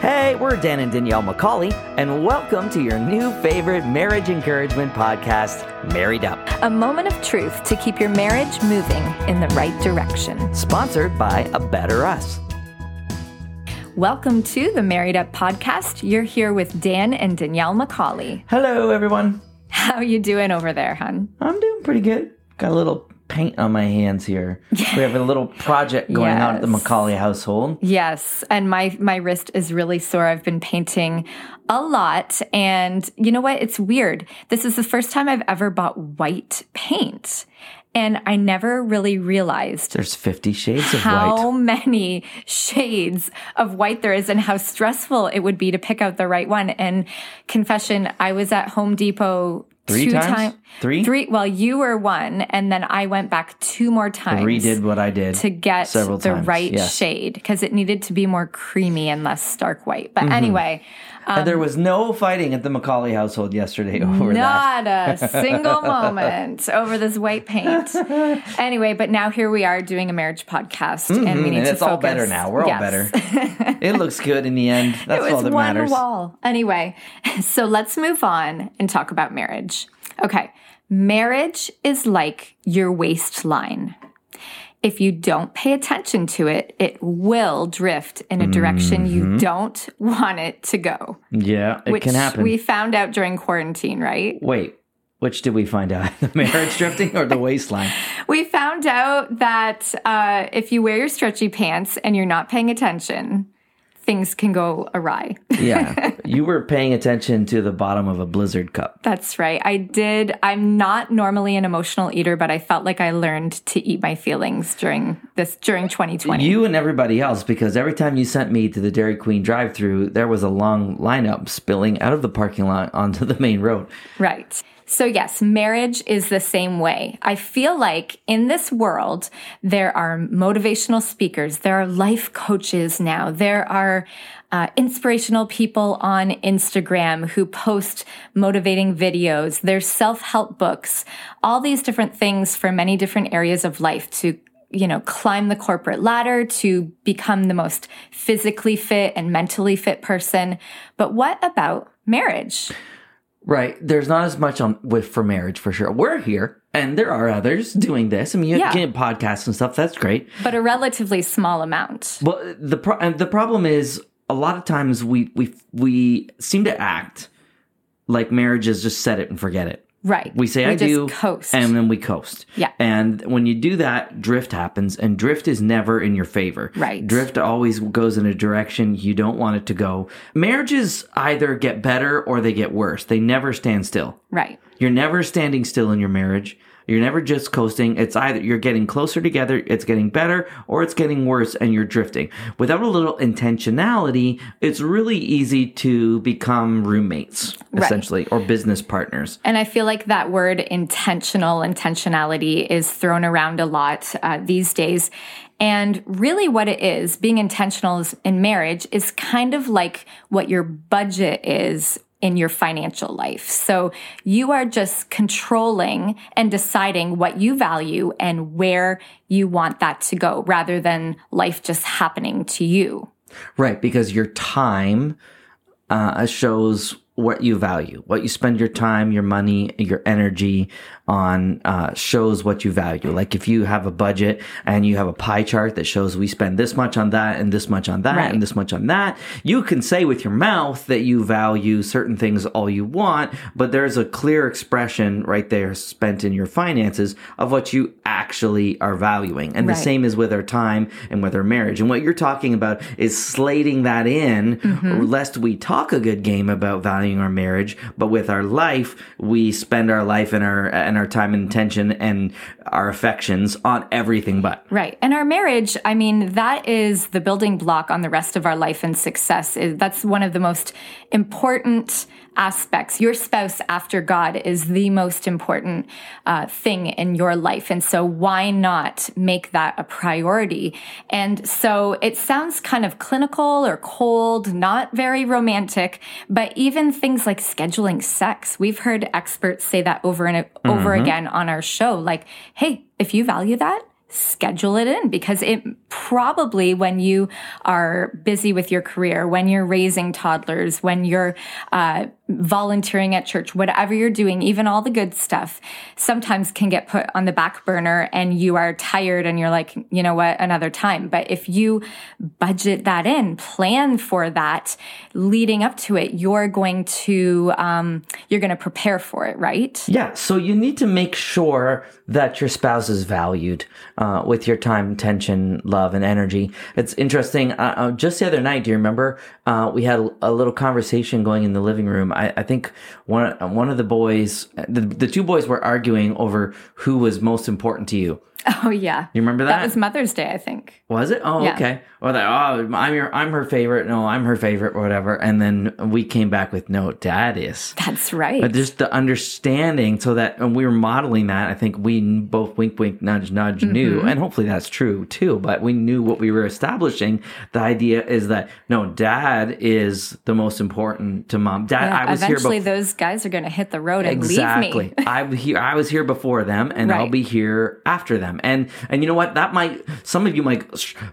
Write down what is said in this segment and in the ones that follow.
Hey, we're Dan and Danielle Macaulay, and welcome to your new favorite marriage encouragement podcast, Married Up, A moment of truth to keep your marriage moving in the right direction. sponsored by A Better Us. Welcome to the Married Up podcast. You're here with Dan and Danielle Macaulay. Hello, everyone. How you doing over there, hun? I'm doing pretty good. Got a little paint on my hands here. We have a little project going on at the Macaulay household. Yes, and my my wrist is really sore. I've been painting a lot, and you know what? It's weird. This is the first time I've ever bought white paint, and I never really realized There's 50 shades of how white. How many shades of white there is and how stressful it would be to pick out the right one. And confession, I was at Home Depot Three two times? time- Three? Three. Well, you were one, and then I went back two more times. Redid what I did to get the times. right yes. shade because it needed to be more creamy and less stark white. Mm-hmm. But anyway, and there was no fighting at the Macaulay household yesterday over that. not a single moment over this white paint. Anyway, but now here we are doing a marriage podcast, and we need and to it's all better now. We're all better. it looks good in the end. That's it all was that one matters. wall. Anyway, so let's move on and talk about marriage. Okay. Marriage is like your waistline. If you don't pay attention to it, it will drift in a direction Mm-hmm. you don't want it to go. Yeah, it Which can happen. we found out during quarantine, right? Wait, which did we find out? The marriage drifting or the waistline? We found out that uh, if you wear your stretchy pants and you're not paying attention, things can go awry. Yeah, you were paying attention to the bottom of a blizzard cup. That's right. I did. I'm not normally an emotional eater, but I felt like I learned to eat my feelings during this during 2020. You and everybody else, because every time you sent me to the Dairy Queen drive-through, there was a long lineup spilling out of the parking lot onto the main road. Right. So, yes, marriage is the same way. I feel like in this world, there are motivational speakers, there are life coaches now, there are uh, inspirational people on Instagram who post motivating videos, there's self help books, all these different things for many different areas of life to you know, climb the corporate ladder to become the most physically fit and mentally fit person. But what about marriage? Right. There's not as much on with for marriage for sure. We're here, and there are others doing this. I mean, you Yeah. get podcasts and stuff. That's great. but a relatively small amount. Well, the pro- the problem is a lot of times we we we seem to act like marriage is just set it and forget it. Right. We say I just do, coast. and then we coast. Yeah. And when you do that, drift happens, and drift is never in your favor. Right. Drift always goes in a direction you don't want it to go. Marriages either get better or they get worse. They never stand still. right. You're never standing still in your marriage. You're never just coasting. It's either you're getting closer together, it's getting better, or it's getting worse and you're drifting. Without a little intentionality, it's really easy to become roommates, Right. essentially, or business partners. And I feel like that word intentional, intentionality is thrown around a lot uh, these days. And really, what it is, being intentional in marriage is kind of like what your budget is in your financial life. So you are just controlling and deciding what you value and where you want that to go rather than life just happening to you. Right, because your time uh, shows what you value. What you spend your time, your money, your energy on uh, shows what you value. Like if you have a budget and you have a pie chart that shows we spend this much on that and this much on that Right. and this much on that, you can say with your mouth that you value certain things all you want, but there's a clear expression right there spent in your finances of what you actually are valuing. And Right. the same is with our time and with our marriage. And what you're talking about is slating that in, lest we talk a good game about valuing our marriage, but with our life, we spend our life and our and our time and attention and our affections on everything but. Right. And our marriage, I mean, that is the building block on the rest of our life and success. That's one of the most important aspects. Your spouse after God is the most important uh, thing in your life. And so why not make that a priority? And so it sounds kind of clinical or cold, not very romantic, but even things like scheduling sex, we've heard experts say that over and over mm-hmm. again on our show. Like, hey, if you value that, schedule it in because it probably when you are busy with your career, when you're raising toddlers, when you're uh, volunteering at church, whatever you're doing, even all the good stuff, sometimes can get put on the back burner and you are tired and you're like, you know what, another time. But if you budget that in, plan for that leading up to it, you're going to, um, you're going to prepare for it, right? Yeah. So you need to make sure that your spouse is valued uh, with your time, tension, love, and energy. It's interesting. Uh, uh, just the other night, do you remember? Uh, we had a little conversation going in the living room. I, I think one one of the boys, the, the two boys, were arguing over who was most important to you. Oh yeah. You remember that? That was Mother's Day, I think. Was it? Oh, Yeah. okay. Or that, oh, I'm your, I'm her favorite. No, I'm her favorite, or whatever. And then we came back with, no, dad is. That's right. But just the understanding, so that and we were modeling that. I think we both wink, wink, nudge, nudge knew, Mm-hmm. and hopefully that's true too. But we knew what we were establishing. The idea is that no, dad is the most important to mom. Dad, Yeah, I was here eventually before. those guys are going to hit the road and leave me. I was here. I was here before them, and I'll be here after them. And and you know what? That might. Some of you might.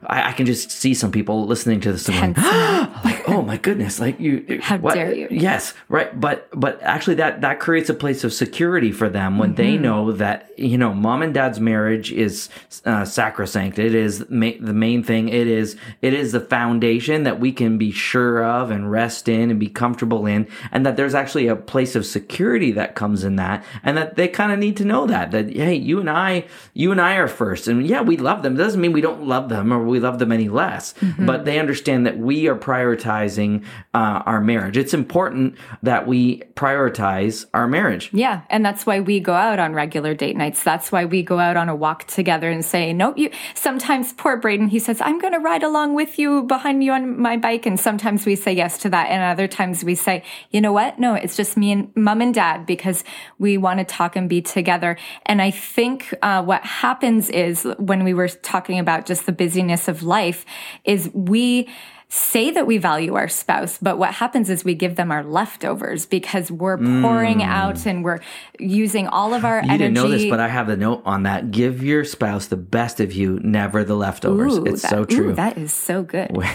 I, I can just see some people listening to this. and going, like, oh my goodness! Like you. How what- dare you. Yes, right. But but actually, that that creates a place of security for them when Mm-hmm. they know that you know mom and dad's marriage is uh, sacrosanct. It is ma- the main thing. It is it is the foundation that we can be sure of and rest in and be comfortable in, and that there's actually a place of security that comes in that, and that they kind of need to know that that hey, you and I, you and I are first, and yeah, we love them. It doesn't mean we don't love them or we love them any less, Mm-hmm. but they understand that we are prioritizing uh, our marriage. It's important that we prioritize our marriage. Yeah, and that's why we go out on regular date nights. That's why we go out on a walk together and say, "Nope." You sometimes poor Braden, he says, "I'm going to ride along with you behind you on my bike," and sometimes we say yes to that, and other times we say, "You know what? No, it's just me and mom and dad because we want to talk and be together." And I think uh, what happens is when we were talking about just the busyness of life, is we say that we value our spouse, but what happens is we give them our leftovers because we're pouring out and we're using all of our Mm. You energy. didn't know this, but I have the note on that. Give your spouse the best of you, never the leftovers. Ooh, it's that- so ooh, true. that is so good.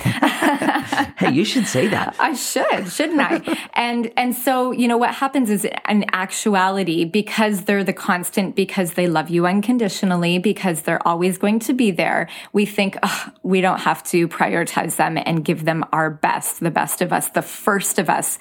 hey, you should say that. I should, shouldn't I? and and so you know what happens is in actuality, because they're the constant, because they love you unconditionally, because they're always going to be there. We think "Ugh, we don't have to prioritize them and give them our best, the best of us, the first of us.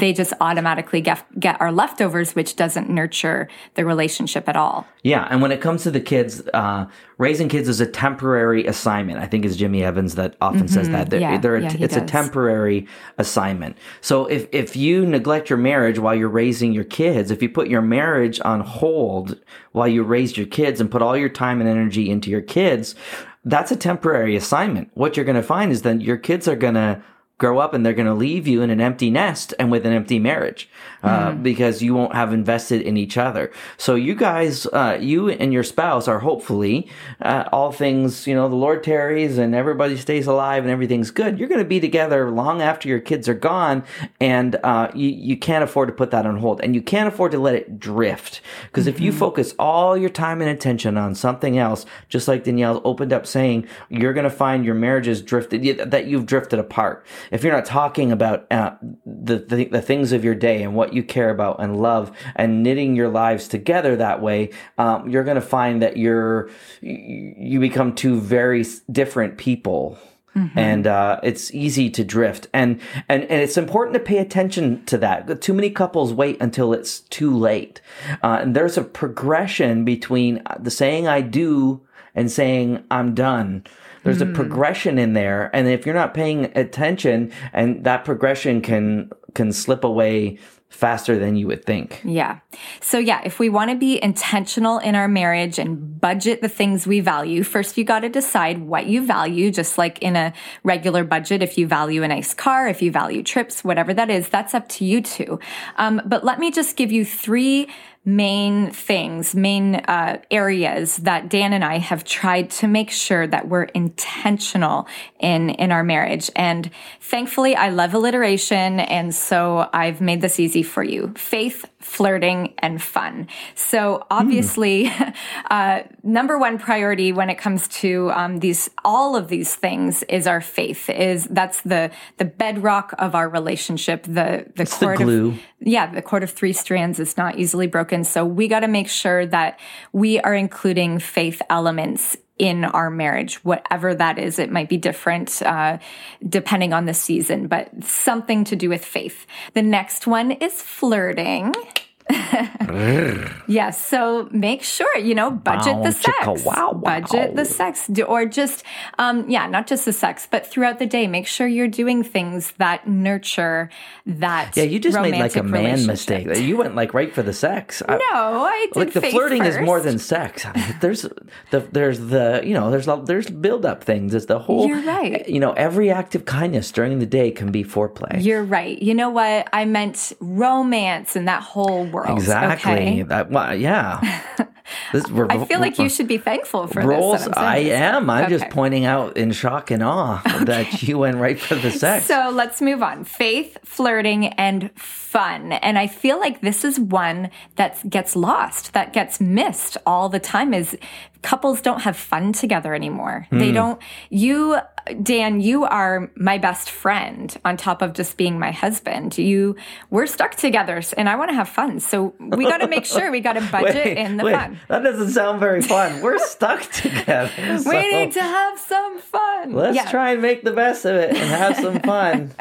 They just automatically get get our leftovers, which doesn't nurture the relationship at all. Yeah, and when it comes to the kids, uh, raising kids is a temporary assignment. I think it's Jimmy Evans that often says that. They're, Mm-hmm. Yeah, they're a- yeah, it's a temporary assignment. So if if you neglect your marriage while you're raising your kids, if you put your marriage on hold while you raise your kids and put all your time and energy into your kids, that's a temporary assignment. What you're going to find is that your kids are going to grow up and they're going to leave you in an empty nest and with an empty marriage uh, Mm-hmm. because you won't have invested in each other. So you guys, uh, you and your spouse are hopefully uh, all things, you know, the Lord tarries and everybody stays alive and everything's good. You're going to be together long after your kids are gone and uh, you, you can't afford to put that on hold and you can't afford to let it drift because if you focus all your time and attention on something else, just like Danielle opened up saying, you're going to find your marriage is drifted, that you've drifted apart. If you're not talking about uh, the, the the things of your day and what you care about and love and knitting your lives together that way, um, you're going to find that you're you you become two very different people. And uh, it's easy to drift, and, and and it's important to pay attention to that. Too many couples wait until it's too late, uh, and there's a progression between the saying "I do" and saying "I'm done." There's a progression in there, and if you're not paying attention, and that progression can can slip away faster than you would think. Yeah. So yeah, if we want to be intentional in our marriage and budget the things we value, first you got to decide what you value, just like in a regular budget. If you value a nice car, if you value trips, whatever that is, that's up to you two. Um, but let me just give you three main things, main uh, areas that Dan and I have tried to make sure that we're intentional in in our marriage. And thankfully, I love alliteration, and so I've made this easy for you. Faith, flirting, and fun. So obviously, mm. uh, number one priority when it comes to um, these all of these things is our faith. Is that's the the bedrock of our relationship. The the it's cord the glue. Of, yeah, the cord of three strands is not easily broken. So we got to make sure that we are including faith elements in our marriage, whatever that is. It might be different uh, depending on the season, but something to do with faith. The next one is flirting. yes. So make sure, you know, budget wow, the sex. Wow, wow. Budget the sex. Or just, um, yeah, not just the sex, but throughout the day, make sure you're doing things that nurture that. Yeah, you just made like a man mistake. You went like right for the sex. I, no, I did. Like the flirting first. is more than sex. I mean, there's the, there's the, you know, there's, there's build up things. There's the whole, you're right. You know, every act of kindness during the day can be foreplay. You're right. You know what? I meant romance and that whole world world. Exactly. Okay? That, well, yeah. This, I feel like you should be thankful for roles. This, I am. I'm okay. just pointing out in shock and awe okay. that you went right for the sex. So let's move on. Faith, flirting, and fun. And I feel like this is one that gets lost, that gets missed all the time. Is couples don't have fun together anymore. Mm. They hmm. don't. You Dan, you are my best friend on top of just being my husband. You we're stuck together and I want to have fun. So we got to make sure we got a budget wait, in the wait, fun. That doesn't sound very fun. We're stuck together. So we need to have some fun. Let's yeah. try and make the best of it and have some fun.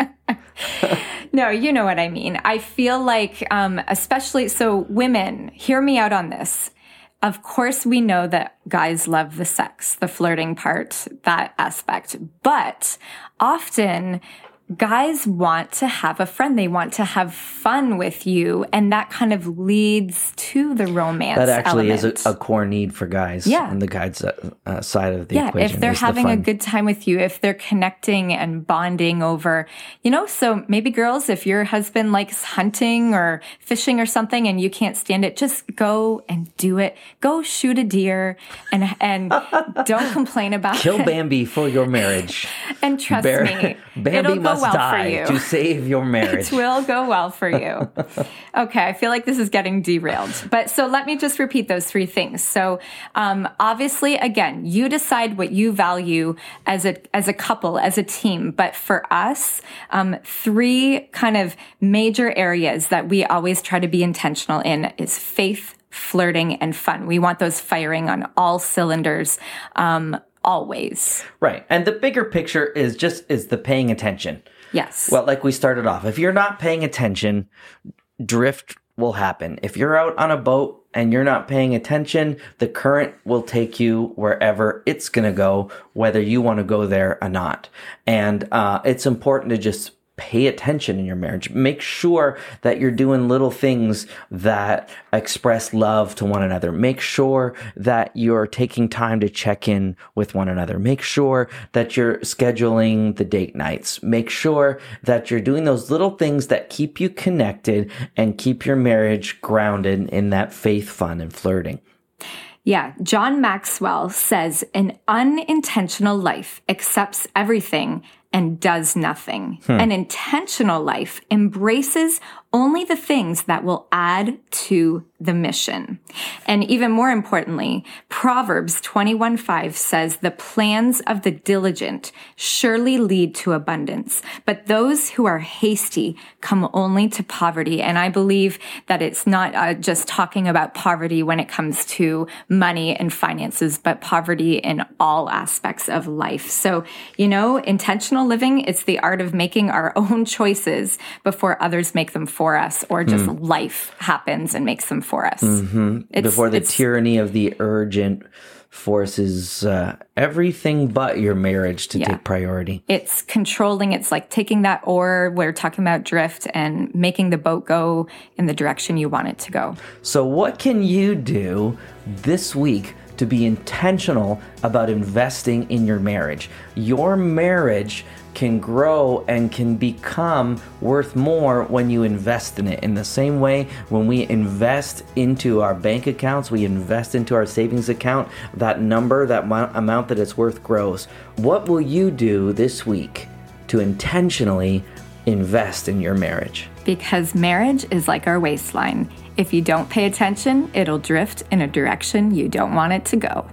no, you know what I mean. I feel like, um, especially so, women, hear me out on this of course, we know that guys love the sex, the flirting part, that aspect. But often guys want to have a friend. They want to have fun with you. And that kind of leads to the romance. That actually element. is a, a, core need for guys yeah. on the guys uh, uh, side of the yeah, equation. If they're having the a good time with you, if they're connecting and bonding over, you know, so maybe girls, if your husband likes hunting or fishing or something and you can't stand it, just go and do it. Go shoot a deer and, and don't complain about Kill it. Kill Bambi for your marriage. and trust Bear, me, Bambi must go well die for you. to save your marriage. it will go well for you. okay, I feel like this is getting derailed. But so let me just repeat those three things. So um, obviously, again, you decide what you value as a as a couple, as a team. But for us, um, three kind of major areas that we always try to be intentional in is faith, flirting and fun. We want those firing on all cylinders. Um, always. Right. And the bigger picture is just is the paying attention. Yes. Well, like we started off, if you're not paying attention, drift will happen. If you're out on a boat and you're not paying attention, the current will take you wherever it's going to go, whether you want to go there or not. And uh, it's important to just pay attention in your marriage. Make sure that you're doing little things that express love to one another. Make sure that you're taking time to check in with one another. Make sure that you're scheduling the date nights. Make sure that you're doing those little things that keep you connected and keep your marriage grounded in that faith, fun, and flirting. Yeah, John Maxwell says an unintentional life accepts everything and does nothing. Hmm. An intentional life embraces only the things that will add to the mission. And even more importantly, Proverbs 21 5 says, The plans of the diligent surely lead to abundance, but those who are hasty come only to poverty. And I believe that it's not uh, just talking about poverty when it comes to money and finances, but poverty in all aspects of life. So, you know, intentional living, it's the art of making our own choices before others make them for us or just mm. life happens and makes them for us. Mm-hmm. Before the tyranny of the urgent forces uh, everything but your marriage to yeah. take priority. It's controlling. It's like taking that oar, we're talking about drift, and making the boat go in the direction you want it to go. So, what can you do this week to be intentional about investing in your marriage? Your marriage can grow and can become worth more when you invest in it. In the same way, when we invest into our bank accounts, we invest into our savings account, that number, that amount that it's worth grows. What will you do this week to intentionally invest in your marriage? Because marriage is like our waistline If you don't pay attention, it'll drift in a direction you don't want it to go.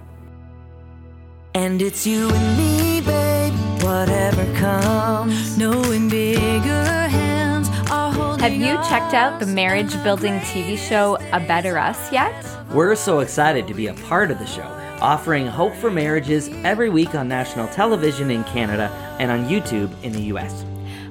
And it's you and me, babe, whatever comes. Knowing bigger hands are holding Have you checked out the marriage building TV show A Better Us yet? We're so excited to be a part of the show, offering hope for marriages every week on national television in Canada and on YouTube in the US.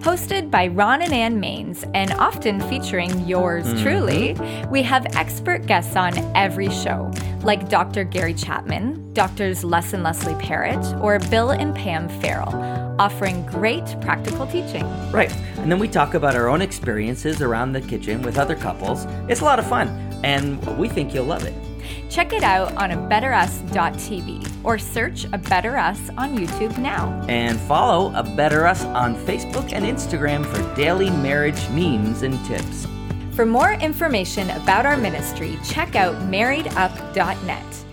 Hosted by Ron and Ann Mainse and often featuring yours mm-hmm. truly, we have expert guests on every show, like Dr. Gary Chapman, Doctors Les and Leslie Parrott, or Bill and Pam Farrell, offering great practical teaching. Right. And then we talk about our own experiences around the kitchen with other couples. It's a lot of fun, and we think you'll love it. Check it out on a betterus.tv or search a Better Us on YouTube now. And follow A Better Us on Facebook and Instagram for daily marriage memes and tips. For more information about our ministry, check out marriedup.net.